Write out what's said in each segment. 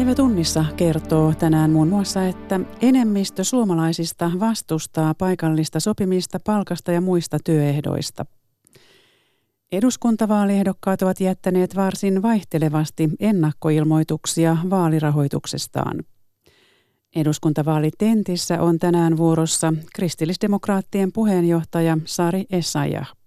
Päivätunnissa kertoo tänään muun muassa, että enemmistö suomalaisista vastustaa paikallista sopimista palkasta ja muista työehdoista. Eduskuntavaaliehdokkaat ovat jättäneet varsin vaihtelevasti ennakkoilmoituksia vaalirahoituksestaan. Eduskuntavaalitentissä on tänään vuorossa kristillisdemokraattien puheenjohtaja Sari Essayah.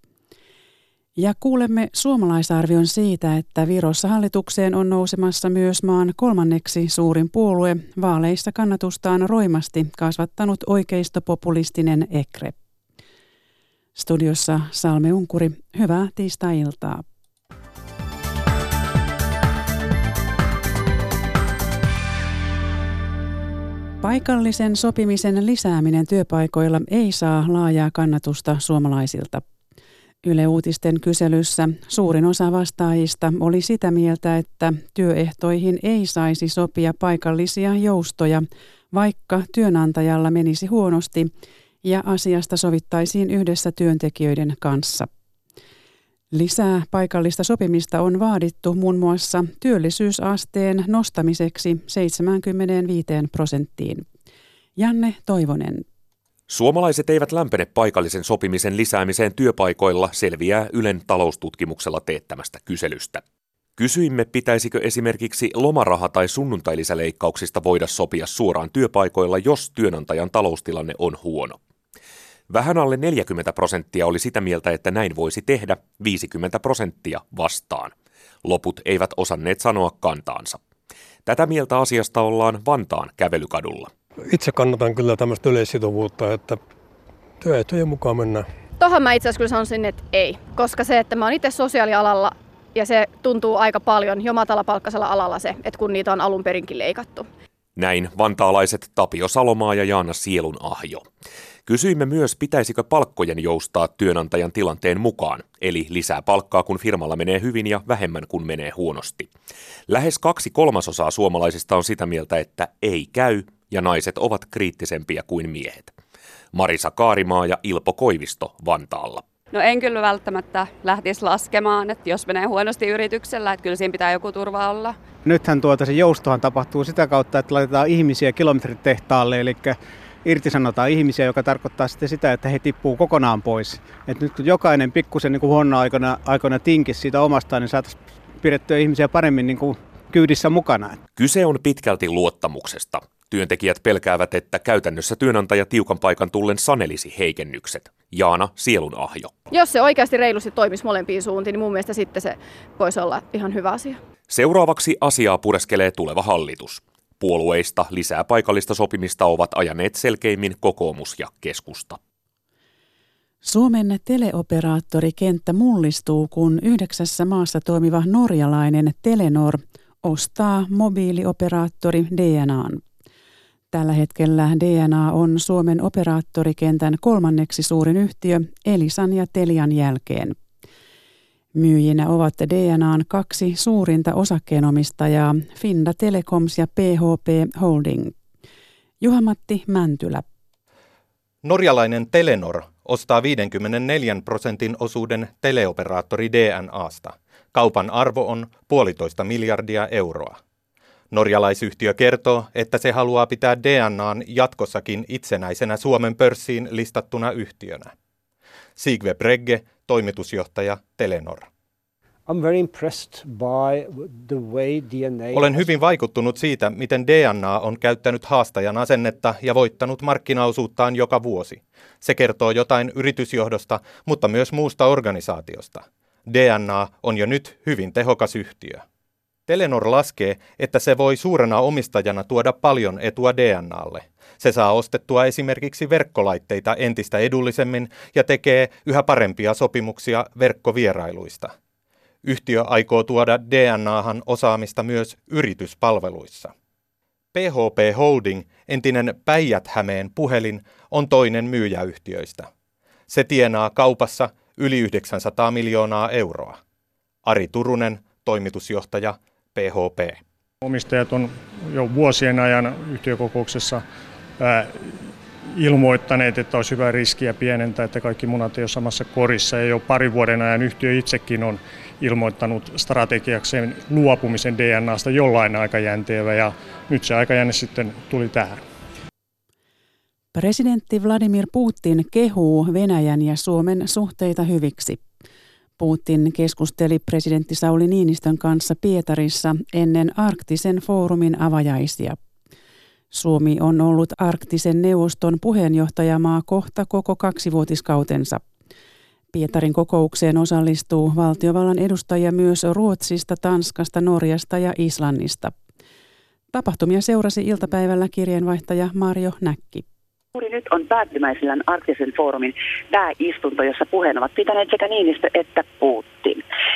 Ja kuulemme suomalaisarvion siitä, että Virossa hallitukseen on nousemassa myös maan kolmanneksi suurin puolue, vaaleissa kannatustaan roimasti kasvattanut oikeistopopulistinen EKRE. Studiossa Salme Unkuri, hyvää tiistai-iltaa. Paikallisen sopimisen lisääminen työpaikoilla ei saa laajaa kannatusta suomalaisilta. Yle Uutisten kyselyssä suurin osa vastaajista oli sitä mieltä, että työehtoihin ei saisi sopia paikallisia joustoja, vaikka työnantajalla menisi huonosti ja asiasta sovittaisiin yhdessä työntekijöiden kanssa. Lisää paikallista sopimista on vaadittu muun muassa työllisyysasteen nostamiseksi 75 prosenttiin. Janne Toivonen. Suomalaiset eivät lämpene paikallisen sopimisen lisäämiseen työpaikoilla, selviää Ylen taloustutkimuksella teettämästä kyselystä. Kysyimme, pitäisikö esimerkiksi lomaraha- tai sunnuntailisäleikkauksista voida sopia suoraan työpaikoilla, jos työnantajan taloustilanne on huono. Vähän alle 40 prosenttia oli sitä mieltä, että näin voisi tehdä, 50 prosenttia vastaan. Loput eivät osanneet sanoa kantaansa. Tätä mieltä asiasta ollaan Vantaan kävelykadulla. Itse kannatan kyllä tämmöistä yleissitovuutta, että työehtojen mukaan mennään. Tuohon mä itse asiassa kyllä sanoisin, että ei. Koska se, että mä oon itse sosiaalialalla ja se tuntuu aika paljon jo matalapalkkaisella alalla se, että kun niitä on alun perinkin leikattu. Näin vantaalaiset Tapio Salomaa ja Jaana Sielun ahjo. Kysyimme myös, pitäisikö palkkojen joustaa työnantajan tilanteen mukaan, eli lisää palkkaa kun firmalla menee hyvin ja vähemmän kun menee huonosti. Lähes kaksi kolmasosaa suomalaisista on sitä mieltä, että ei käy, ja naiset ovat kriittisempiä kuin miehet. Marisa Kaarimaa ja Ilpo Koivisto Vantaalla. No en kyllä välttämättä lähtisi laskemaan, että jos menee huonosti yrityksellä, että kyllä siinä pitää joku turva olla. Nythän tuota se joustohan tapahtuu sitä kautta, että laitetaan ihmisiä kilometritehtaalle, eli irtisanotaan ihmisiä, joka tarkoittaa sitten sitä, että he tippuu kokonaan pois. Et nyt kun jokainen pikkusen niin huono aikana, aikana tinkisi siitä omastaan, niin saataisiin pidettyä ihmisiä paremmin niin kuin kyydissä mukana. Kyse on pitkälti luottamuksesta. Työntekijät pelkäävät, että käytännössä työnantaja tiukan paikan tullen sanelisi heikennykset. Jaana Sielun ahjo. Jos se oikeasti reilusti toimisi molempiin suuntiin, niin mun mielestä sitten se voisi olla ihan hyvä asia. Seuraavaksi asiaa pureskelee tuleva hallitus. Puolueista lisää paikallista sopimista ovat ajaneet selkeimmin kokoomus ja keskusta. Suomen teleoperaattorikenttä mullistuu, kun yhdeksässä maassa toimiva norjalainen Telenor ostaa mobiilioperaattori DNAn. Tällä hetkellä DNA on Suomen operaattorikentän kolmanneksi suurin yhtiö Elisan ja Telian jälkeen. Myyjinä ovat DNAn kaksi suurinta osakkeenomistajaa, Finda Telecoms ja PHP Holding. Juhamatti Mäntylä. Norjalainen Telenor ostaa 54 prosentin osuuden teleoperaattori DNAsta. Kaupan arvo on puolitoista miljardia euroa. Norjalaisyhtiö kertoo, että se haluaa pitää DNAn jatkossakin itsenäisenä Suomen pörssiin listattuna yhtiönä. Sigve Bregge, toimitusjohtaja Telenor. I'm very impressed by the way DNA Olen hyvin vaikuttunut siitä, miten DNA on käyttänyt haastajan asennetta ja voittanut markkinaosuuttaan joka vuosi. Se kertoo jotain yritysjohdosta, mutta myös muusta organisaatiosta. DNA on jo nyt hyvin tehokas yhtiö. Telenor laskee, että se voi suurena omistajana tuoda paljon etua DNAlle. Se saa ostettua esimerkiksi verkkolaitteita entistä edullisemmin ja tekee yhä parempia sopimuksia verkkovierailuista. Yhtiö aikoo tuoda DNAhan osaamista myös yrityspalveluissa. PHP Holding, entinen Päijät-Hämeen puhelin, on toinen myyjäyhtiöistä. Se tienaa kaupassa yli 900 miljoonaa euroa. Ari Turunen, toimitusjohtaja PHP. Omistajat on jo vuosien ajan yhtiökokouksessa ilmoittaneet, että olisi hyvä riskiä pienentää, että kaikki munat ei ole samassa korissa. Ja jo pari vuoden ajan yhtiö itsekin on ilmoittanut strategiakseen luopumisen DNAsta jollain aikajänteellä ja nyt se aikajänne sitten tuli tähän. Presidentti Vladimir Putin kehuu Venäjän ja Suomen suhteita hyviksi. Putin keskusteli presidentti Sauli Niinistön kanssa Pietarissa ennen arktisen foorumin avajaisia. Suomi on ollut arktisen neuvoston puheenjohtajamaa kohta koko kaksivuotiskautensa. Pietarin kokoukseen osallistuu valtiovallan edustajia myös Ruotsista, Tanskasta, Norjasta ja Islannista. Tapahtumia seurasi iltapäivällä kirjeenvaihtaja Mario Näkki. Juuri nyt on päättymäisillään arktisen foorumin pääistunto, jossa puheen ovat pitäneet sekä Niinistö että Putin.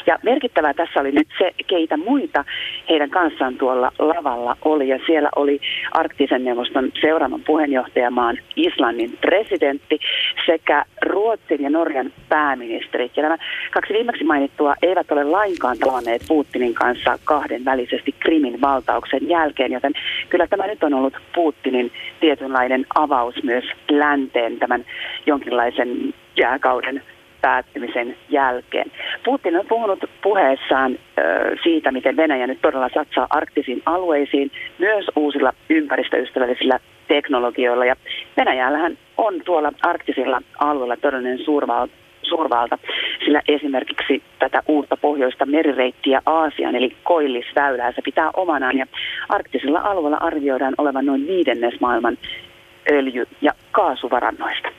Ja merkittävää tässä oli nyt se, keitä muita heidän kanssaan tuolla lavalla oli. Ja siellä oli arktisen neuvoston seuraavan puheenjohtajamaan Islannin presidentti sekä Ruotsin ja Norjan pääministerit. Ja nämä kaksi viimeksi mainittua eivät ole lainkaan tavanneet Putinin kanssa kahden välisesti Krimin valtauksen jälkeen, joten kyllä tämä nyt on ollut Putinin tietynlainen avaus myös länteen tämän jonkinlaisen jääkauden päättymisen jälkeen. Putin on puhunut puheessaan ö, siitä, miten Venäjä nyt todella satsaa arktisiin alueisiin myös uusilla ympäristöystävällisillä teknologioilla. Ja Venäjällähän on tuolla arktisilla alueilla todellinen suurvalta suurvalta, sillä esimerkiksi tätä uutta pohjoista merireittiä Aasian, eli koillisväylää, se pitää omanaan, ja arktisilla alueilla arvioidaan olevan noin viidennes maailman öljy- ja kaasuvarannoista.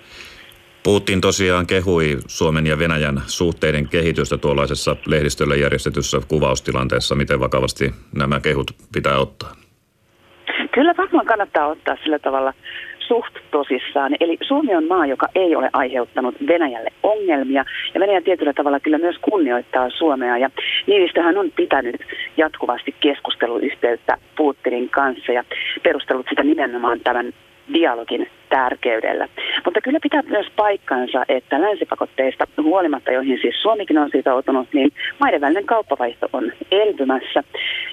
Putin tosiaan kehui Suomen ja Venäjän suhteiden kehitystä tuollaisessa lehdistölle järjestetyssä kuvaustilanteessa. Miten vakavasti nämä kehut pitää ottaa? Kyllä varmaan kannattaa ottaa sillä tavalla suht tosissaan. Eli Suomi on maa, joka ei ole aiheuttanut Venäjälle ongelmia. Ja Venäjä tietyllä tavalla kyllä myös kunnioittaa Suomea. Ja Niinistöhän on pitänyt jatkuvasti keskusteluyhteyttä Putinin kanssa ja perustellut sitä nimenomaan tämän dialogin tärkeydellä. Mutta kyllä pitää myös paikkansa, että länsipakotteista huolimatta, joihin siis Suomikin on sitoutunut, niin maiden välinen kauppavaihto on elpymässä.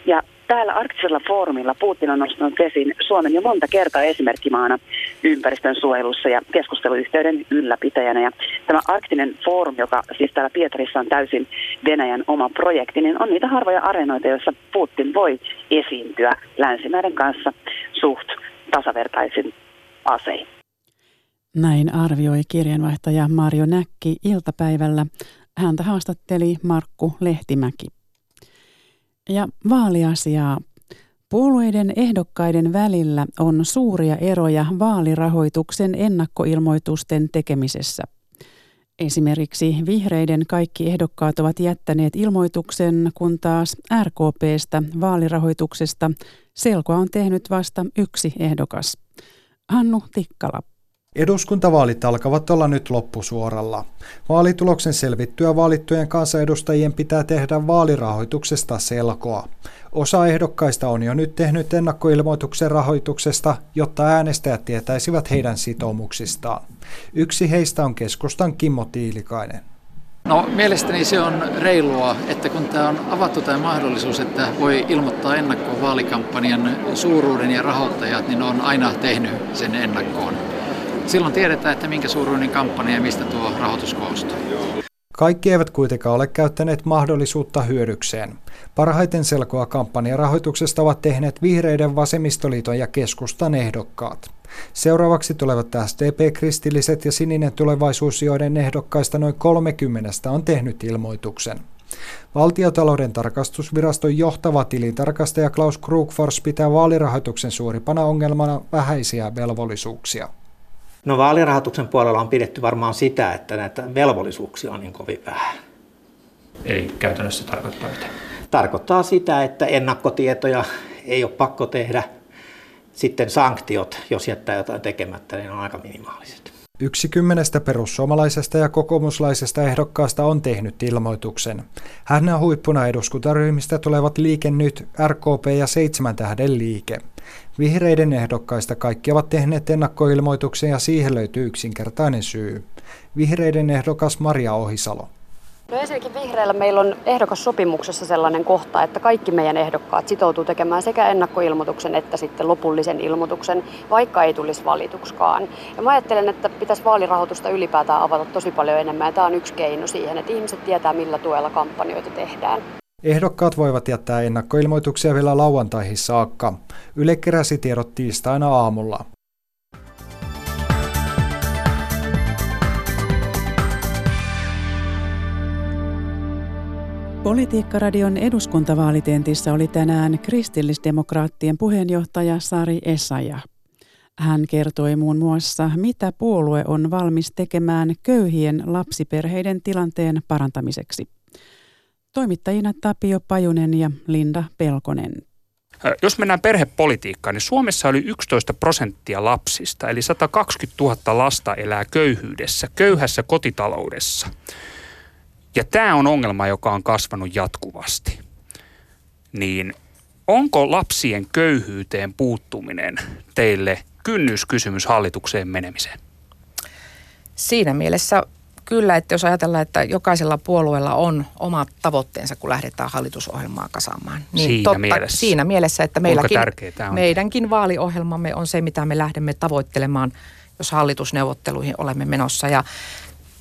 Ja täällä arktisella foorumilla Putin on nostanut esiin Suomen jo monta kertaa esimerkkimaana ympäristön suojelussa ja keskusteluyhteyden ylläpitäjänä. Ja tämä arktinen foorumi, joka siis täällä Pietarissa on täysin Venäjän oma projekti, niin on niitä harvoja areenoita, joissa Putin voi esiintyä länsimäiden kanssa suht tasavertaisin asein. Näin arvioi kirjanvaihtaja Mario Näkki iltapäivällä. Häntä haastatteli Markku Lehtimäki. Ja vaaliasiaa. Puolueiden ehdokkaiden välillä on suuria eroja vaalirahoituksen ennakkoilmoitusten tekemisessä. Esimerkiksi vihreiden kaikki ehdokkaat ovat jättäneet ilmoituksen, kun taas RKPstä vaalirahoituksesta selkoa on tehnyt vasta yksi ehdokas. Hannu Tikkala. Eduskuntavaalit alkavat olla nyt loppusuoralla. Vaalituloksen selvittyä valittujen kansanedustajien pitää tehdä vaalirahoituksesta selkoa. Osa ehdokkaista on jo nyt tehnyt ennakkoilmoituksen rahoituksesta, jotta äänestäjät tietäisivät heidän sitoumuksistaan. Yksi heistä on keskustan Kimmo Tiilikainen. No mielestäni se on reilua, että kun tämä on avattu tämä mahdollisuus, että voi ilmoittaa ennakkoon vaalikampanjan suuruuden ja rahoittajat, niin on aina tehnyt sen ennakkoon. Silloin tiedetään, että minkä suuruinen kampanja ja mistä tuo rahoitus koostuu. Kaikki eivät kuitenkaan ole käyttäneet mahdollisuutta hyödykseen. Parhaiten selkoa kampanjarahoituksesta ovat tehneet vihreiden vasemmistoliiton ja keskustan ehdokkaat. Seuraavaksi tulevat SDP, kristilliset ja sininen tulevaisuus, joiden ehdokkaista noin 30 on tehnyt ilmoituksen. Valtiotalouden tarkastusviraston johtava tilintarkastaja Klaus Krugfors pitää vaalirahoituksen suurimpana ongelmana vähäisiä velvollisuuksia. No vaalirahoituksen puolella on pidetty varmaan sitä, että näitä velvollisuuksia on niin kovin vähän. Eli käytännössä tarkoittaa mitä? Tarkoittaa sitä, että ennakkotietoja ei ole pakko tehdä. Sitten sanktiot, jos jättää jotain tekemättä, niin on aika minimaaliset. Yksi kymmenestä perussuomalaisesta ja kokoomuslaisesta ehdokkaasta on tehnyt ilmoituksen. Hän huippuna eduskuntaryhmistä tulevat Liike Nyt, RKP ja Seitsemän tähden liike. Vihreiden ehdokkaista kaikki ovat tehneet ennakkoilmoituksen ja siihen löytyy yksinkertainen syy. Vihreiden ehdokas Maria Ohisalo. No ensinnäkin vihreillä meillä on ehdokassopimuksessa sellainen kohta, että kaikki meidän ehdokkaat sitoutuu tekemään sekä ennakkoilmoituksen että sitten lopullisen ilmoituksen, vaikka ei tulisi valitukskaan. Ja mä ajattelen, että pitäisi vaalirahoitusta ylipäätään avata tosi paljon enemmän ja tämä on yksi keino siihen, että ihmiset tietää millä tuella kampanjoita tehdään. Ehdokkaat voivat jättää ennakkoilmoituksia vielä lauantaihin saakka. Yle keräsi tiedot tiistaina aamulla. Politiikkaradion eduskuntavaalitentissä oli tänään kristillisdemokraattien puheenjohtaja Sari Essaja. Hän kertoi muun muassa, mitä puolue on valmis tekemään köyhien lapsiperheiden tilanteen parantamiseksi. Toimittajina Tapio Pajunen ja Linda Pelkonen. Jos mennään perhepolitiikkaan, niin Suomessa oli 11 prosenttia lapsista, eli 120 000 lasta elää köyhyydessä, köyhässä kotitaloudessa. Ja tämä on ongelma, joka on kasvanut jatkuvasti. Niin onko lapsien köyhyyteen puuttuminen teille kynnyskysymys hallitukseen menemiseen? Siinä mielessä kyllä, että jos ajatellaan, että jokaisella puolueella on omat tavoitteensa, kun lähdetään hallitusohjelmaa kasaamaan. Niin siinä totta, mielessä. Siinä mielessä, että meilläkin, meidänkin vaaliohjelmamme on se, mitä me lähdemme tavoittelemaan, jos hallitusneuvotteluihin olemme menossa. Ja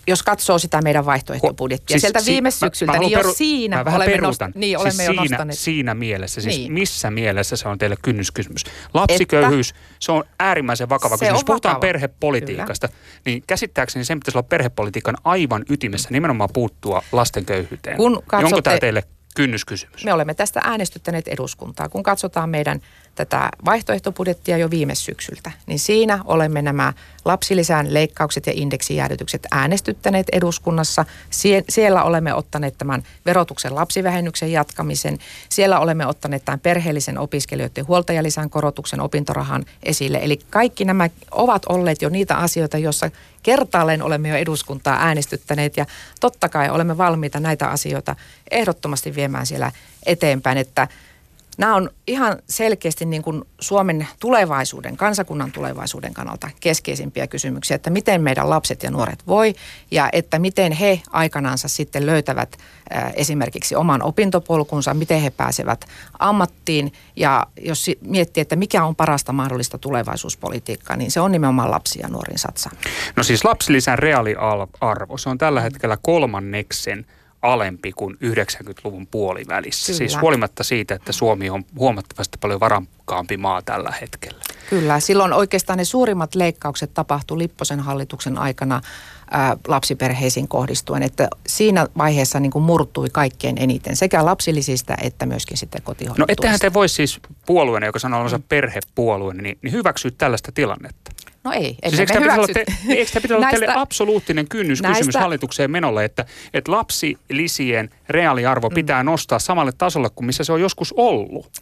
jos katsoo sitä meidän vaihtoehtobudjettia siis, sieltä si- viime syksyltä, mä, mä niin peru- jos siinä olemme, nost- niin, olemme siis jo siinä, nostaneet. Siinä mielessä, siis niin. missä mielessä se on teille kynnyskysymys? Lapsiköyhyys, että se on äärimmäisen vakava se kysymys. Jos puhutaan vakava. perhepolitiikasta, Kyllä. niin käsittääkseni sen pitäisi olla perhepolitiikan aivan ytimessä nimenomaan puuttua lasten köyhyyteen. Kun katsotte, Onko tämä teille kynnyskysymys? Me olemme tästä äänestyttäneet eduskuntaa. Kun katsotaan meidän tätä vaihtoehtobudjettia jo viime syksyltä, niin siinä olemme nämä lapsilisään leikkaukset ja indeksijäädytykset äänestyttäneet eduskunnassa. Sie- siellä olemme ottaneet tämän verotuksen lapsivähennyksen jatkamisen. Siellä olemme ottaneet tämän perheellisen opiskelijoiden huoltajalisän korotuksen opintorahan esille. Eli kaikki nämä ovat olleet jo niitä asioita, joissa kertaalleen olemme jo eduskuntaa äänestyttäneet ja totta kai olemme valmiita näitä asioita ehdottomasti viemään siellä eteenpäin, että Nämä on ihan selkeästi niin kuin Suomen tulevaisuuden, kansakunnan tulevaisuuden kannalta keskeisimpiä kysymyksiä, että miten meidän lapset ja nuoret voi ja että miten he aikanaansa sitten löytävät esimerkiksi oman opintopolkunsa, miten he pääsevät ammattiin ja jos miettii, että mikä on parasta mahdollista tulevaisuuspolitiikkaa, niin se on nimenomaan lapsia ja nuorin satsa. No siis lapsilisän reaaliarvo, se on tällä hetkellä kolmanneksen alempi kuin 90-luvun puolivälissä. Kyllä. Siis huolimatta siitä, että Suomi on huomattavasti paljon varakkaampi maa tällä hetkellä. Kyllä, silloin oikeastaan ne suurimmat leikkaukset tapahtui Lipposen hallituksen aikana ää, lapsiperheisiin kohdistuen, että siinä vaiheessa niin kuin murtui kaikkein eniten sekä lapsilisistä että myöskin sitten kotihoidon No ettehän te voi siis puolueena, joka sanoo olevansa mm. perhepuolue, niin, niin hyväksyä tällaista tilannetta? No ei, siis eikö tämä pitäisi te, eikö tämä pitäisi olla teille absoluuttinen kynnys näistä, kysymys hallitukseen menolle, että, että lapsilisien reaaliarvo mm. pitää nostaa samalle tasolle kuin missä se on joskus ollut?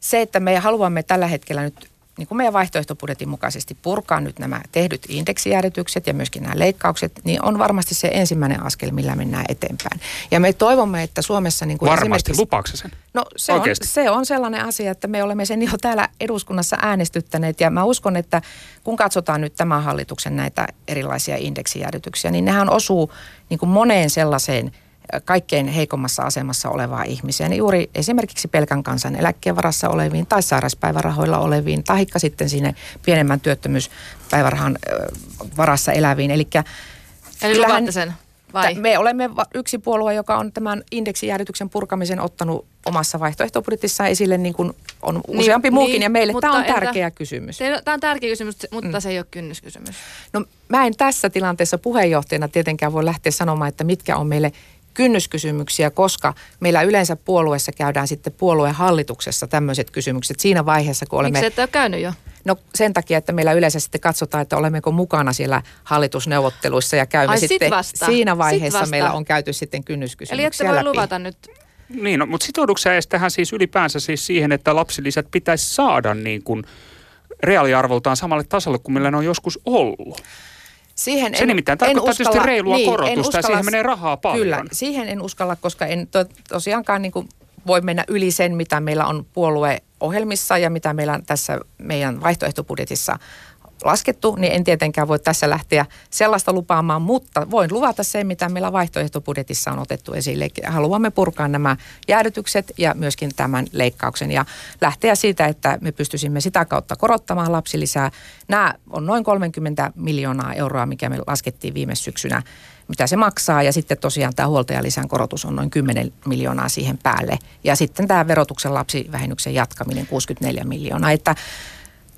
Se, että me haluamme tällä hetkellä nyt niin kuin meidän vaihtoehtobudjetin mukaisesti purkaa nyt nämä tehdyt indeksijäädytykset ja myöskin nämä leikkaukset, niin on varmasti se ensimmäinen askel, millä mennään eteenpäin. Ja me toivomme, että Suomessa... Niin kuin varmasti, lupaako sen? No se on, se on sellainen asia, että me olemme sen jo täällä eduskunnassa äänestyttäneet ja mä uskon, että kun katsotaan nyt tämän hallituksen näitä erilaisia indeksijäädytyksiä, niin nehän osuu niin kuin moneen sellaiseen – kaikkein heikommassa asemassa olevaa ihmisiä, niin juuri esimerkiksi pelkän kansan eläkkeen varassa oleviin tai sairauspäivärahoilla oleviin, tai sitten sinne pienemmän työttömyyspäivärahan varassa eläviin. Elikkä Eli kyllähän, sen? Vai? Me olemme yksi puolue, joka on tämän indeksijäädytyksen purkamisen ottanut omassa vaihtoehtobudjetissaan esille, niin kuin on niin, useampi niin, muukin, niin, ja meille tämä on tärkeä entä, kysymys. Tämä on tärkeä kysymys, mutta mm. se ei ole kynnyskysymys. No mä en tässä tilanteessa puheenjohtajana tietenkään voi lähteä sanomaan, että mitkä on meille kynnyskysymyksiä, koska meillä yleensä puolueessa käydään sitten puolueen hallituksessa tämmöiset kysymykset siinä vaiheessa, kun olemme... Miksi et ole käynyt jo? No sen takia, että meillä yleensä sitten katsotaan, että olemmeko mukana siellä hallitusneuvotteluissa ja käymme Ai, sitten sit siinä vaiheessa sit meillä on käyty sitten kynnyskysymyksiä Eli ette voi läpi. luvata nyt niin, no, mutta sitouduksia edes tähän siis ylipäänsä siis siihen, että lapsilisät pitäisi saada niin kuin reaaliarvoltaan samalle tasolle kuin millä ne on joskus ollut? Siihen se en, nimittäin tarkoittaa uskalla, tietysti reilua niin, korotusta uskalla, ja siihen menee rahaa paljon. Kyllä, siihen en uskalla, koska en to, tosiaankaan niin kuin voi mennä yli sen, mitä meillä on puolueohjelmissa ja mitä meillä tässä meidän vaihtoehtobudjetissa laskettu, niin en tietenkään voi tässä lähteä sellaista lupaamaan, mutta voin luvata sen, mitä meillä vaihtoehtobudjetissa on otettu esille. Haluamme purkaa nämä jäädytykset ja myöskin tämän leikkauksen ja lähteä siitä, että me pystyisimme sitä kautta korottamaan lapsilisää. Nämä on noin 30 miljoonaa euroa, mikä me laskettiin viime syksynä mitä se maksaa. Ja sitten tosiaan tämä huoltajalisän korotus on noin 10 miljoonaa siihen päälle. Ja sitten tämä verotuksen lapsivähennyksen jatkaminen 64 miljoonaa. Että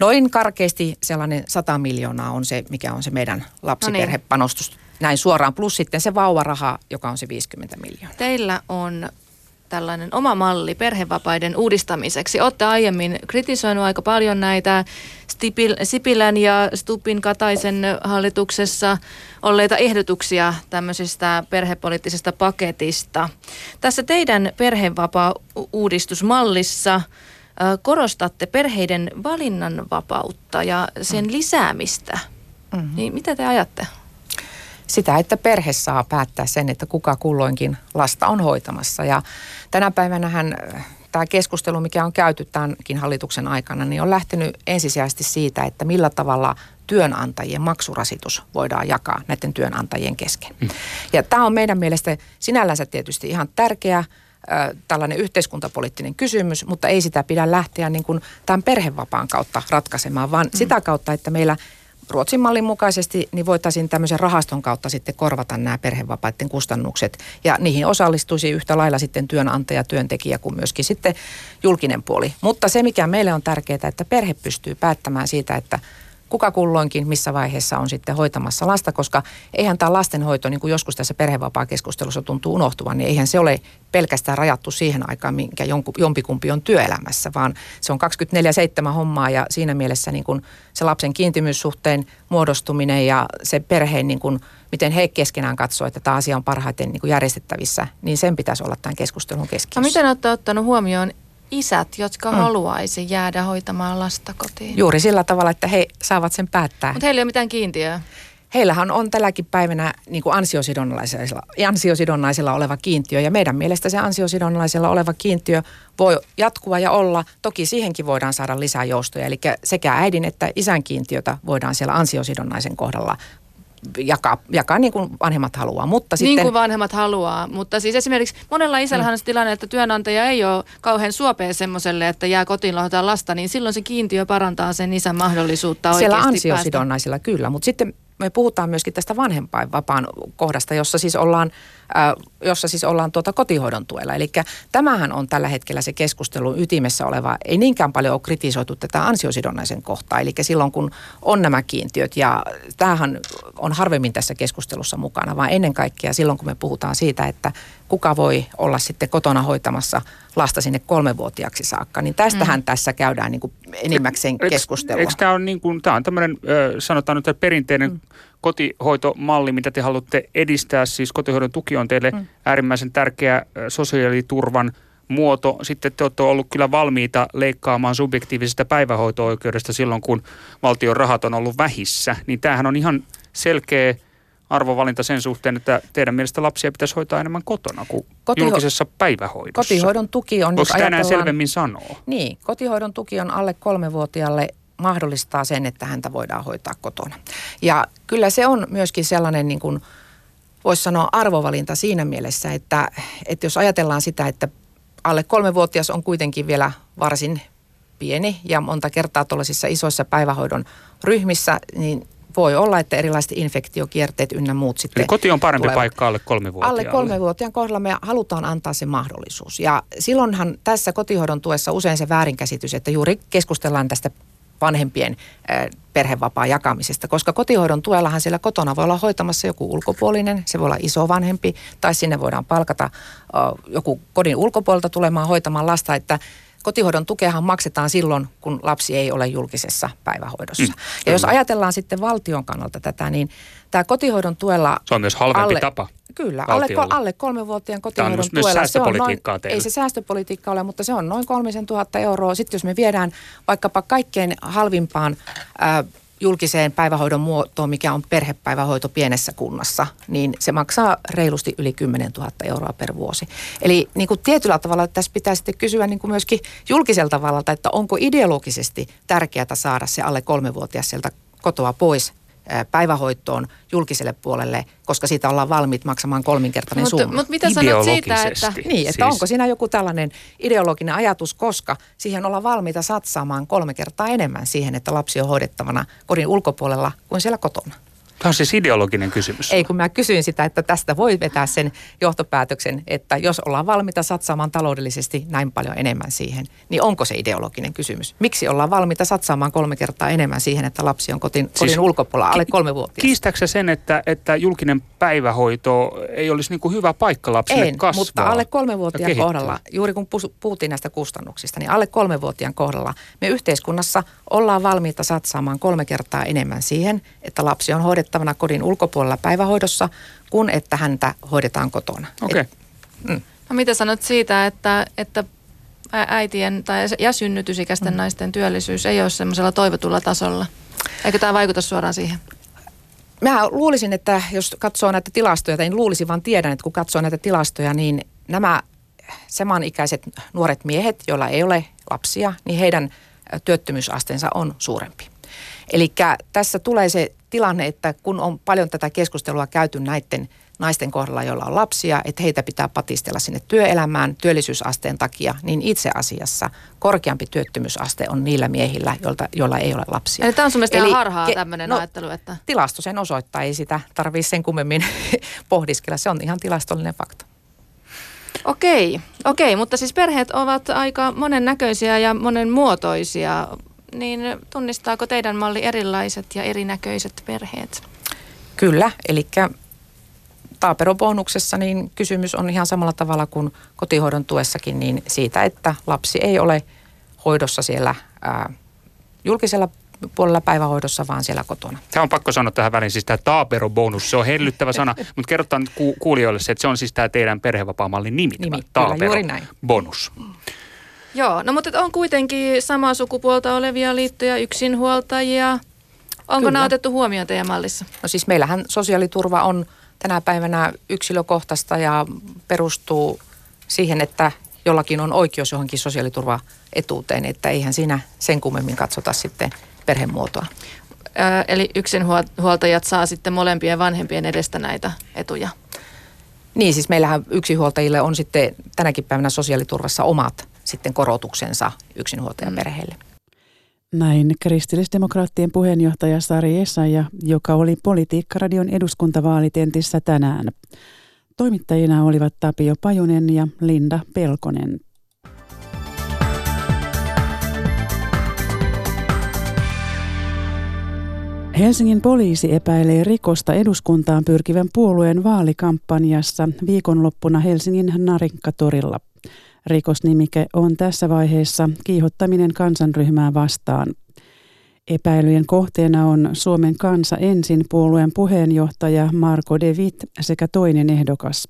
noin karkeasti sellainen 100 miljoonaa on se, mikä on se meidän lapsiperhepanostus. No niin. Näin suoraan, plus sitten se vauvaraha, joka on se 50 miljoonaa. Teillä on tällainen oma malli perhevapaiden uudistamiseksi. Olette aiemmin kritisoinut aika paljon näitä Sipilän ja Stupin Kataisen hallituksessa olleita ehdotuksia tämmöisestä perhepoliittisesta paketista. Tässä teidän perhevapaa-uudistusmallissa korostatte perheiden valinnanvapautta ja sen lisäämistä. Mm-hmm. Niin mitä te ajatte? sitä, että perhe saa päättää sen, että kuka kulloinkin lasta on hoitamassa. Ja tänä päivänähän äh, tämä keskustelu, mikä on käyty tämänkin hallituksen aikana, niin on lähtenyt ensisijaisesti siitä, että millä tavalla työnantajien maksurasitus voidaan jakaa näiden työnantajien kesken. Mm. Ja tämä on meidän mielestä sinällänsä tietysti ihan tärkeä äh, tällainen yhteiskuntapoliittinen kysymys, mutta ei sitä pidä lähteä niin kuin tämän perhevapaan kautta ratkaisemaan, vaan mm. sitä kautta, että meillä Ruotsin mallin mukaisesti niin voitaisiin tämmöisen rahaston kautta sitten korvata nämä perhevapaiden kustannukset ja niihin osallistuisi yhtä lailla sitten työnantaja, työntekijä kuin myöskin sitten julkinen puoli. Mutta se mikä meille on tärkeää, että perhe pystyy päättämään siitä, että kuka kulloinkin missä vaiheessa on sitten hoitamassa lasta, koska eihän tämä lastenhoito, niin kuin joskus tässä perhevapaakeskustelussa tuntuu unohtuvan, niin eihän se ole pelkästään rajattu siihen aikaan, minkä jompikumpi on työelämässä, vaan se on 24-7 hommaa ja siinä mielessä niin kuin se lapsen kiintymyssuhteen muodostuminen ja se perheen, niin kuin, miten he keskenään katsoo, että tämä asia on parhaiten niin kuin järjestettävissä, niin sen pitäisi olla tämän keskustelun keskiössä. No miten olette ottanut huomioon isät, jotka mm. haluaisi jäädä hoitamaan lasta kotiin. Juuri sillä tavalla, että he saavat sen päättää. Mutta heillä ei ole mitään kiintiöä. Heillähän on tälläkin päivänä niin kuin ansiosidonnaisella, ansiosidonnaisella oleva kiintiö ja meidän mielestä se ansiosidonnaisella oleva kiintiö voi jatkua ja olla. Toki siihenkin voidaan saada lisää joustoja, eli sekä äidin että isän kiintiötä voidaan siellä ansiosidonnaisen kohdalla jakaa, jakaa niin kuin vanhemmat haluaa. Mutta niin sitten, kuin vanhemmat haluaa, mutta siis esimerkiksi monella isällähän on se tilanne, että työnantaja ei ole kauhean suopea semmoiselle, että jää kotiin lohtaa lasta, niin silloin se kiintiö parantaa sen isän mahdollisuutta Siellä ansiosidonnaisilla päästä. kyllä, mutta sitten me puhutaan myöskin tästä vanhempainvapaan kohdasta, jossa siis ollaan, jossa siis ollaan tuota kotihoidon tuella. Eli tämähän on tällä hetkellä se keskustelun ytimessä oleva, ei niinkään paljon ole kritisoitu tätä ansiosidonnaisen kohtaa. Eli silloin kun on nämä kiintiöt ja tämähän on harvemmin tässä keskustelussa mukana, vaan ennen kaikkea silloin kun me puhutaan siitä, että kuka voi olla sitten kotona hoitamassa lasta sinne kolmevuotiaaksi saakka, niin tästähän mm. tässä käydään niin kuin enimmäkseen keskustelua. Eikö tämä on, niin kuin, tämä on tämmöinen, sanotaan nyt perinteinen mm. Kotihoitomalli, mitä te haluatte edistää, siis kotihoidon tuki on teille mm. äärimmäisen tärkeä sosiaaliturvan muoto. Sitten te olette ollut kyllä valmiita leikkaamaan subjektiivisesta päivähoito-oikeudesta silloin, kun valtion rahat on ollut vähissä. Niin tämähän on ihan selkeä arvovalinta sen suhteen, että teidän mielestä lapsia pitäisi hoitaa enemmän kotona kuin Kotiho- julkisessa päivähoidossa? Kotihoidon tuki on... Voiko sitä enää selvemmin sanoa? Niin, kotihoidon tuki on alle kolmevuotiaalle mahdollistaa sen, että häntä voidaan hoitaa kotona. Ja kyllä se on myöskin sellainen niin kuin, voisi sanoa arvovalinta siinä mielessä, että, että jos ajatellaan sitä, että alle kolmevuotias on kuitenkin vielä varsin pieni ja monta kertaa tuollaisissa isoissa päivähoidon ryhmissä, niin voi olla, että erilaiset infektiokierteet ynnä muut sitten Eli koti on parempi tulevat. paikka alle kolmevuotiaalle. Alle kolmevuotiaan kohdalla me halutaan antaa se mahdollisuus. Ja silloinhan tässä kotihoidon tuessa usein se väärinkäsitys, että juuri keskustellaan tästä vanhempien perhevapaa jakamisesta, koska kotihoidon tuellahan siellä kotona voi olla hoitamassa joku ulkopuolinen, se voi olla iso vanhempi, tai sinne voidaan palkata joku kodin ulkopuolelta tulemaan hoitamaan lasta, että kotihoidon tukeahan maksetaan silloin, kun lapsi ei ole julkisessa päivähoidossa. Mm, ja jos ajatellaan sitten valtion kannalta tätä, niin tämä kotihoidon tuella... Se on myös halvempi alle, tapa. Kyllä, alle, alle kolmevuotiaan kotihoidon Tämä on tuella. Se on noin, ei se säästöpolitiikka ole, mutta se on noin kolmisen tuhatta euroa. Sitten jos me viedään vaikkapa kaikkein halvimpaan... Ää, julkiseen päivähoidon muotoon, mikä on perhepäivähoito pienessä kunnassa, niin se maksaa reilusti yli 10 000 euroa per vuosi. Eli niin kuin tietyllä tavalla tässä pitää sitten kysyä niin kuin myöskin julkiselta tavalla, että onko ideologisesti tärkeää saada se alle kolmevuotias sieltä kotoa pois päivähoitoon julkiselle puolelle, koska siitä ollaan valmiit maksamaan kolminkertainen mutta, summa. Mutta mitä sanot siitä, että... Niin, että siis... onko siinä joku tällainen ideologinen ajatus, koska siihen ollaan valmiita satsaamaan kolme kertaa enemmän siihen, että lapsi on hoidettavana kodin ulkopuolella kuin siellä kotona. Tämä on siis ideologinen kysymys. Ei, kun mä kysyin sitä, että tästä voi vetää sen johtopäätöksen, että jos ollaan valmiita satsaamaan taloudellisesti näin paljon enemmän siihen, niin onko se ideologinen kysymys? Miksi ollaan valmiita satsaamaan kolme kertaa enemmän siihen, että lapsi on kotin, siis kodin ulkopuolella alle kolme vuotta? Kiistääkö sen, että, että julkinen päivähoito ei olisi niin kuin hyvä paikka lapsille en, kasvaa? mutta alle kolmevuotiaan kohdalla, juuri kun puhuttiin näistä kustannuksista, niin alle kolmevuotiaan kohdalla me yhteiskunnassa ollaan valmiita satsaamaan kolme kertaa enemmän siihen, että lapsi on hoidettavana kodin ulkopuolella päivähoidossa, kuin että häntä hoidetaan kotona. Okei. Okay. Mm. No mitä sanot siitä, että, että äitien tai ja synnytysikäisten mm. naisten työllisyys ei ole semmoisella toivotulla tasolla? Eikö tämä vaikuta suoraan siihen? Mä luulisin, että jos katsoo näitä tilastoja, tai en luulisi, vaan tiedän, että kun katsoo näitä tilastoja, niin nämä samanikäiset nuoret miehet, joilla ei ole lapsia, niin heidän työttömyysasteensa on suurempi. Eli tässä tulee se tilanne, että kun on paljon tätä keskustelua käyty näiden naisten kohdalla, joilla on lapsia, että heitä pitää patistella sinne työelämään työllisyysasteen takia, niin itse asiassa korkeampi työttömyysaste on niillä miehillä, joilta, joilla ei ole lapsia. Eli tämä on sun mielestä Eli, ihan harhaa ke- tämmöinen no, ajattelu, että... Tilasto sen osoittaa, ei sitä tarvitse sen kummemmin pohdiskella, se on ihan tilastollinen fakta. Okei, okei, mutta siis perheet ovat aika monennäköisiä ja monenmuotoisia niin tunnistaako teidän malli erilaiset ja erinäköiset perheet? Kyllä, eli taaperobonuksessa niin kysymys on ihan samalla tavalla kuin kotihoidon tuessakin niin siitä, että lapsi ei ole hoidossa siellä ää, julkisella puolella päivähoidossa, vaan siellä kotona. Tämä on pakko sanoa tähän väliin, siis tämä taaperobonus, se on hellyttävä sana, mutta kerrotaan nyt ku- kuulijoille se, että se on siis tämä teidän perhevapaamallin nimi, nimi taapero, juuri näin. bonus. Joo, no mutta on kuitenkin samaa sukupuolta olevia liittoja, yksinhuoltajia. Onko nämä otettu huomioon teidän mallissa? No siis meillähän sosiaaliturva on tänä päivänä yksilökohtaista ja perustuu siihen, että jollakin on oikeus johonkin sosiaaliturvaetuuteen, että eihän siinä sen kummemmin katsota sitten perhemuotoa. Öö, eli yksinhuoltajat saa sitten molempien vanhempien edestä näitä etuja? Niin, siis meillähän yksinhuoltajille on sitten tänäkin päivänä sosiaaliturvassa omat sitten korotuksensa yksinhuoltajaperheille. Näin kristillisdemokraattien puheenjohtaja Sari Essaja, joka oli Politiikkaradion eduskuntavaalitentissä tänään. Toimittajina olivat Tapio Pajunen ja Linda Pelkonen. Helsingin poliisi epäilee rikosta eduskuntaan pyrkivän puolueen vaalikampanjassa viikonloppuna Helsingin Narikkatorilla. Rikosnimike on tässä vaiheessa kiihottaminen kansanryhmää vastaan. Epäilyjen kohteena on Suomen kansa ensin puolueen puheenjohtaja Marko De Witt sekä toinen ehdokas.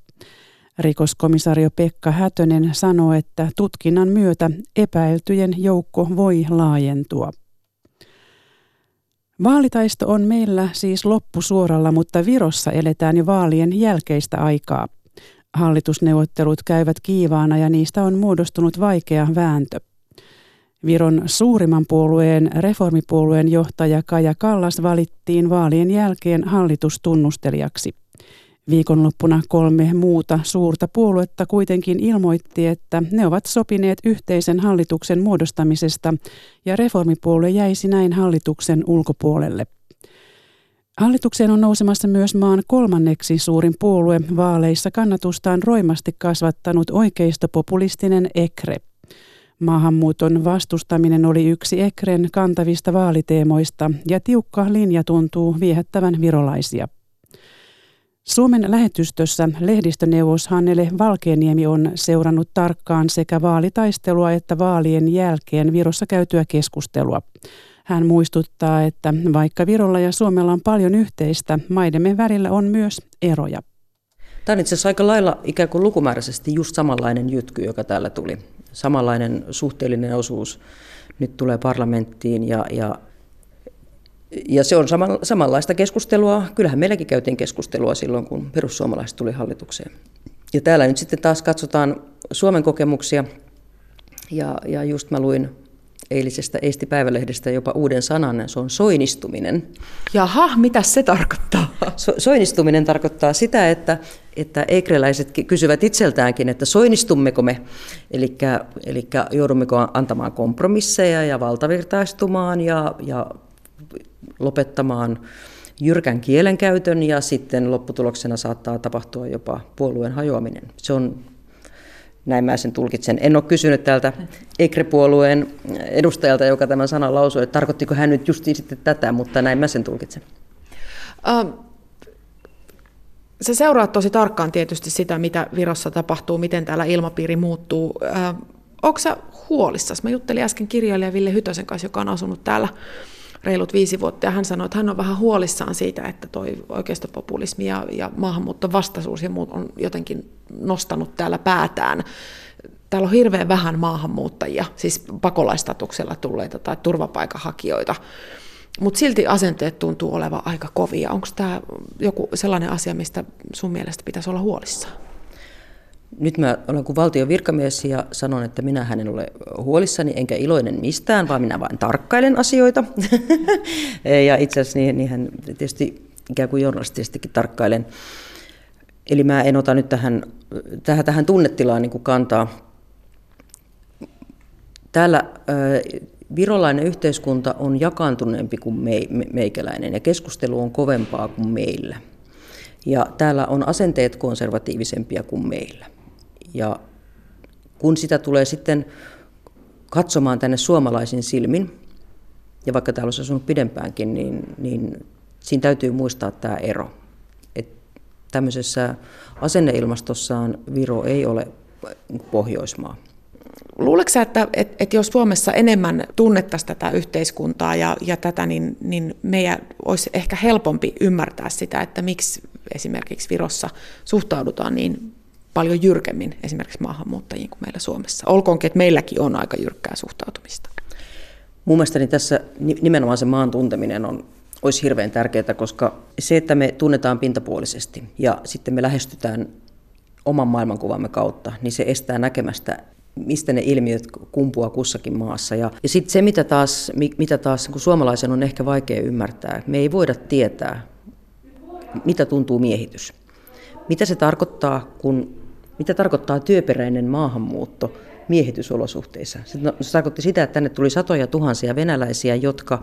Rikoskomisario Pekka Hätönen sanoo, että tutkinnan myötä epäiltyjen joukko voi laajentua. Vaalitaisto on meillä siis loppusuoralla, mutta Virossa eletään jo vaalien jälkeistä aikaa. Hallitusneuvottelut käyvät kiivaana ja niistä on muodostunut vaikea vääntö. Viron suurimman puolueen reformipuolueen johtaja Kaja Kallas valittiin vaalien jälkeen hallitustunnustelijaksi. Viikonloppuna kolme muuta suurta puoluetta kuitenkin ilmoitti, että ne ovat sopineet yhteisen hallituksen muodostamisesta ja reformipuolue jäisi näin hallituksen ulkopuolelle. Hallitukseen on nousemassa myös maan kolmanneksi suurin puolue vaaleissa kannatustaan roimasti kasvattanut oikeistopopulistinen EKRE. Maahanmuuton vastustaminen oli yksi Ekren kantavista vaaliteemoista ja tiukka linja tuntuu viehättävän virolaisia. Suomen lähetystössä lehdistöneuvos Hannele Valkeeniemi on seurannut tarkkaan sekä vaalitaistelua että vaalien jälkeen Virossa käytyä keskustelua. Hän muistuttaa, että vaikka Virolla ja Suomella on paljon yhteistä, maidemme välillä on myös eroja. Tämä on itse asiassa aika lailla ikään kuin lukumääräisesti just samanlainen jytky, joka täällä tuli. Samanlainen suhteellinen osuus nyt tulee parlamenttiin ja, ja, ja se on sama, samanlaista keskustelua. Kyllähän meilläkin käytiin keskustelua silloin, kun perussuomalaiset tuli hallitukseen. Ja täällä nyt sitten taas katsotaan Suomen kokemuksia ja, ja just mä luin eilisestä Eesti Päivälehdestä jopa uuden sanan, se on soinistuminen. Jaha, mitä se tarkoittaa? So, soinistuminen tarkoittaa sitä, että, että ekreläiset kysyvät itseltäänkin, että soinistummeko me, eli, joudummeko antamaan kompromisseja ja valtavirtaistumaan ja, ja lopettamaan jyrkän kielenkäytön ja sitten lopputuloksena saattaa tapahtua jopa puolueen hajoaminen. Se on näin mä sen tulkitsen. En ole kysynyt täältä EKRE-puolueen edustajalta, joka tämän sanan lausui, että tarkoittiko hän nyt justiin sitten tätä, mutta näin mä sen tulkitsen. Uh, sä seuraat tosi tarkkaan tietysti sitä, mitä Virossa tapahtuu, miten täällä ilmapiiri muuttuu. Onko sä huolissasi? Mä juttelin äsken kirjailija Ville Hytösen kanssa, joka on asunut täällä reilut viisi vuotta, ja hän sanoi, että hän on vähän huolissaan siitä, että toi oikeistopopulismi ja, ja maahanmuutto vastaisuus ja muut on jotenkin nostanut täällä päätään. Täällä on hirveän vähän maahanmuuttajia, siis pakolaistatuksella tulleita tai turvapaikanhakijoita, mutta silti asenteet tuntuu olevan aika kovia. Onko tämä joku sellainen asia, mistä sun mielestä pitäisi olla huolissaan? Nyt mä olen kuin valtion virkamies ja sanon, että minä hänen ole huolissani enkä iloinen mistään, vaan minä vain tarkkailen asioita. ja itse asiassa niin hän tietysti ikään kuin tarkkailen. Eli mä en ota nyt tähän, tähän, tähän tunnetilaan niin kantaa. Täällä virolainen yhteiskunta on jakaantuneempi kuin me, me, meikäläinen ja keskustelu on kovempaa kuin meillä. Ja täällä on asenteet konservatiivisempia kuin meillä. Ja kun sitä tulee sitten katsomaan tänne suomalaisin silmin, ja vaikka täällä olisi asunut pidempäänkin, niin, niin siinä täytyy muistaa tämä ero. Tämmöisessä asenneilmastossaan Viro ei ole Pohjoismaa. Luuletko sä, että, että, että jos Suomessa enemmän tunnettaisiin tätä yhteiskuntaa ja, ja tätä, niin, niin meidän olisi ehkä helpompi ymmärtää sitä, että miksi esimerkiksi Virossa suhtaudutaan niin paljon jyrkemmin esimerkiksi maahanmuuttajiin kuin meillä Suomessa. Olkoonkin, että meilläkin on aika jyrkkää suhtautumista. Mun mielestäni tässä nimenomaan se maan tunteminen on, olisi hirveän tärkeää, koska se, että me tunnetaan pintapuolisesti ja sitten me lähestytään oman maailmankuvamme kautta, niin se estää näkemästä mistä ne ilmiöt kumpuaa kussakin maassa. Ja, ja sitten se, mitä taas, mitä taas kun suomalaisen on ehkä vaikea ymmärtää, me ei voida tietää, mitä tuntuu miehitys. Mitä se tarkoittaa, kun mitä tarkoittaa työperäinen maahanmuutto miehitysolosuhteissa? No, se tarkoitti sitä, että tänne tuli satoja tuhansia venäläisiä, jotka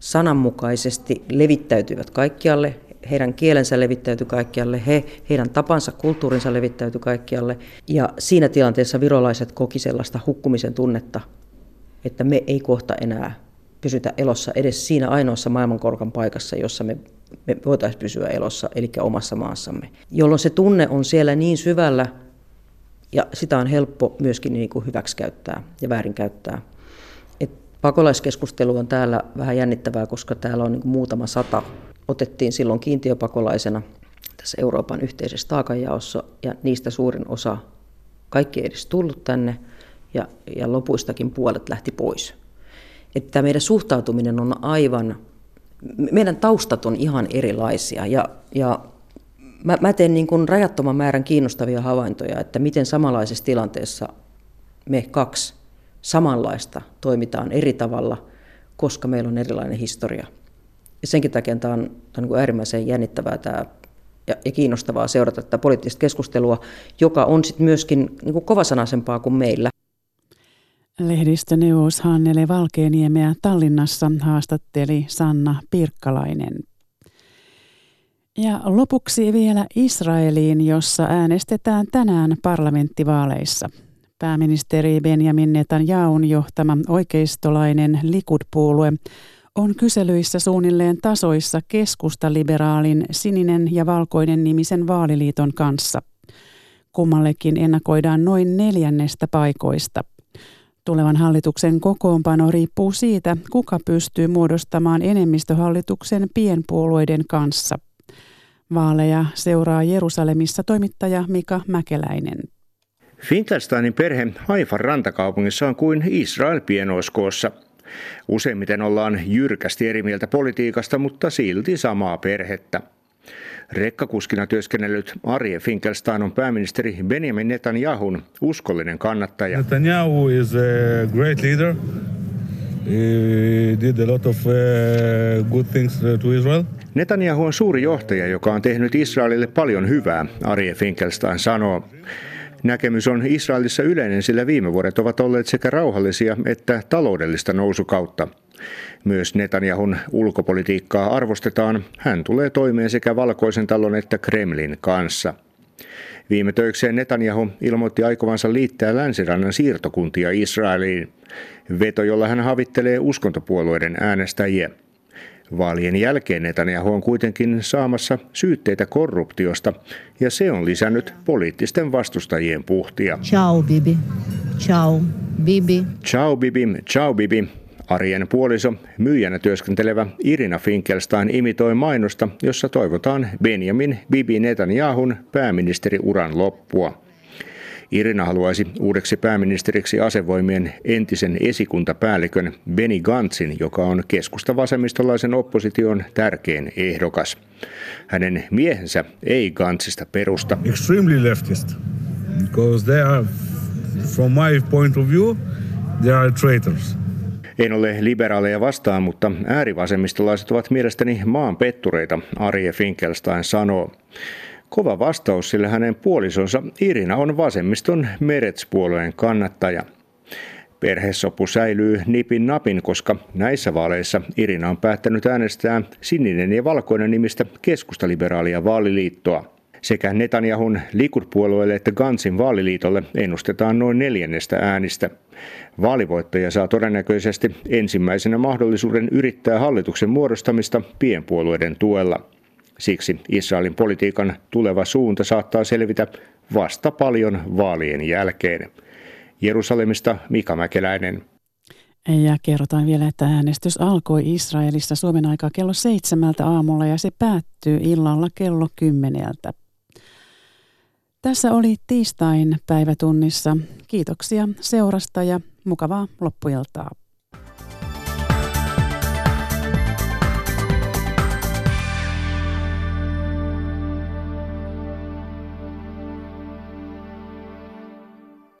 sananmukaisesti levittäytyivät kaikkialle, heidän kielensä levittäytyi kaikkialle, he, heidän tapansa, kulttuurinsa levittäytyi kaikkialle. Ja siinä tilanteessa virolaiset koki sellaista hukkumisen tunnetta, että me ei kohta enää pysytä elossa edes siinä ainoassa maailmankorkan paikassa, jossa me, me voitaisiin pysyä elossa, eli omassa maassamme. Jolloin se tunne on siellä niin syvällä, ja sitä on helppo myöskin niin kuin hyväksikäyttää ja väärinkäyttää. Pakolaiskeskustelu on täällä vähän jännittävää, koska täällä on niin muutama sata. Otettiin silloin kiintiöpakolaisena tässä Euroopan yhteisessä taakanjaossa ja niistä suurin osa, kaikki ei edes tullut tänne ja, ja lopuistakin puolet lähti pois. Että tämä meidän suhtautuminen on aivan, meidän taustat on ihan erilaisia ja, ja mä, mä teen niin kuin rajattoman määrän kiinnostavia havaintoja, että miten samanlaisessa tilanteessa me kaksi samanlaista toimitaan eri tavalla, koska meillä on erilainen historia. Ja senkin takia tämä on, tämä on niin kuin äärimmäisen jännittävää tämä, ja, ja kiinnostavaa seurata tätä poliittista keskustelua, joka on sitten myöskin niin kuin kovasanaisempaa kuin meillä. Lehdistöneuvos Hannele Valkeeniemeä Tallinnassa haastatteli Sanna Pirkkalainen. Ja lopuksi vielä Israeliin, jossa äänestetään tänään parlamenttivaaleissa. Pääministeri Benjamin Netanyaun johtama oikeistolainen Likud-puolue on kyselyissä suunnilleen tasoissa keskustaliberaalin sininen ja valkoinen nimisen vaaliliiton kanssa. Kummallekin ennakoidaan noin neljännestä paikoista. Tulevan hallituksen kokoonpano riippuu siitä, kuka pystyy muodostamaan enemmistöhallituksen pienpuolueiden kanssa – Vaaleja seuraa Jerusalemissa toimittaja Mika Mäkeläinen. Finkelsteinin perhe Haifan rantakaupungissa on kuin Israel pienoiskoossa. Useimmiten ollaan jyrkästi eri mieltä politiikasta, mutta silti samaa perhettä. Rekkakuskina työskennellyt Arje Finkelstein on pääministeri Benjamin Netanyahun uskollinen kannattaja. Netanyahu is a great leader. He did a lot of uh, good things to Israel. Netanyahu on suuri johtaja, joka on tehnyt Israelille paljon hyvää, Arje Finkelstein sanoo. Näkemys on Israelissa yleinen, sillä viime vuodet ovat olleet sekä rauhallisia että taloudellista nousukautta. Myös Netanyahun ulkopolitiikkaa arvostetaan. Hän tulee toimeen sekä Valkoisen talon että Kremlin kanssa. Viime töikseen Netanyahu ilmoitti aikovansa liittää länsirannan siirtokuntia Israeliin. Veto, jolla hän havittelee uskontopuolueiden äänestäjiä. Vaalien jälkeen Netanyahu on kuitenkin saamassa syytteitä korruptiosta ja se on lisännyt poliittisten vastustajien puhtia. Ciao Bibi. Ciao Bibi. Ciao Bibi. Ciao Bibi. Arjen puoliso, myyjänä työskentelevä Irina Finkelstein imitoi mainosta, jossa toivotaan Benjamin Bibi Netanyahun pääministeriuran loppua. Irina haluaisi uudeksi pääministeriksi asevoimien entisen esikuntapäällikön Benny Gantzin, joka on keskusta-vasemmistolaisen opposition tärkein ehdokas. Hänen miehensä ei Gantzista perusta. Extremely leftist, because they are, from my point of view, they are traitors. En ole liberaaleja vastaan, mutta äärivasemmistolaiset ovat mielestäni maan pettureita, Arje Finkelstein sanoo. Kova vastaus, sillä hänen puolisonsa Irina on vasemmiston Meretspuolueen kannattaja. Perhesopu säilyy nipin napin, koska näissä vaaleissa Irina on päättänyt äänestää sininen ja valkoinen nimistä keskustaliberaalia vaaliliittoa. Sekä Netanyahun Likud-puolueelle että Gansin vaaliliitolle ennustetaan noin neljännestä äänistä. Vaalivoittaja saa todennäköisesti ensimmäisenä mahdollisuuden yrittää hallituksen muodostamista pienpuolueiden tuella. Siksi Israelin politiikan tuleva suunta saattaa selvitä vasta paljon vaalien jälkeen. Jerusalemista Mika Mäkeläinen. Ja kerrotaan vielä, että äänestys alkoi Israelissa Suomen aikaa kello seitsemältä aamulla ja se päättyy illalla kello kymmeneltä. Tässä oli tiistain päivätunnissa. Kiitoksia seurasta ja mukavaa loppuiltaa.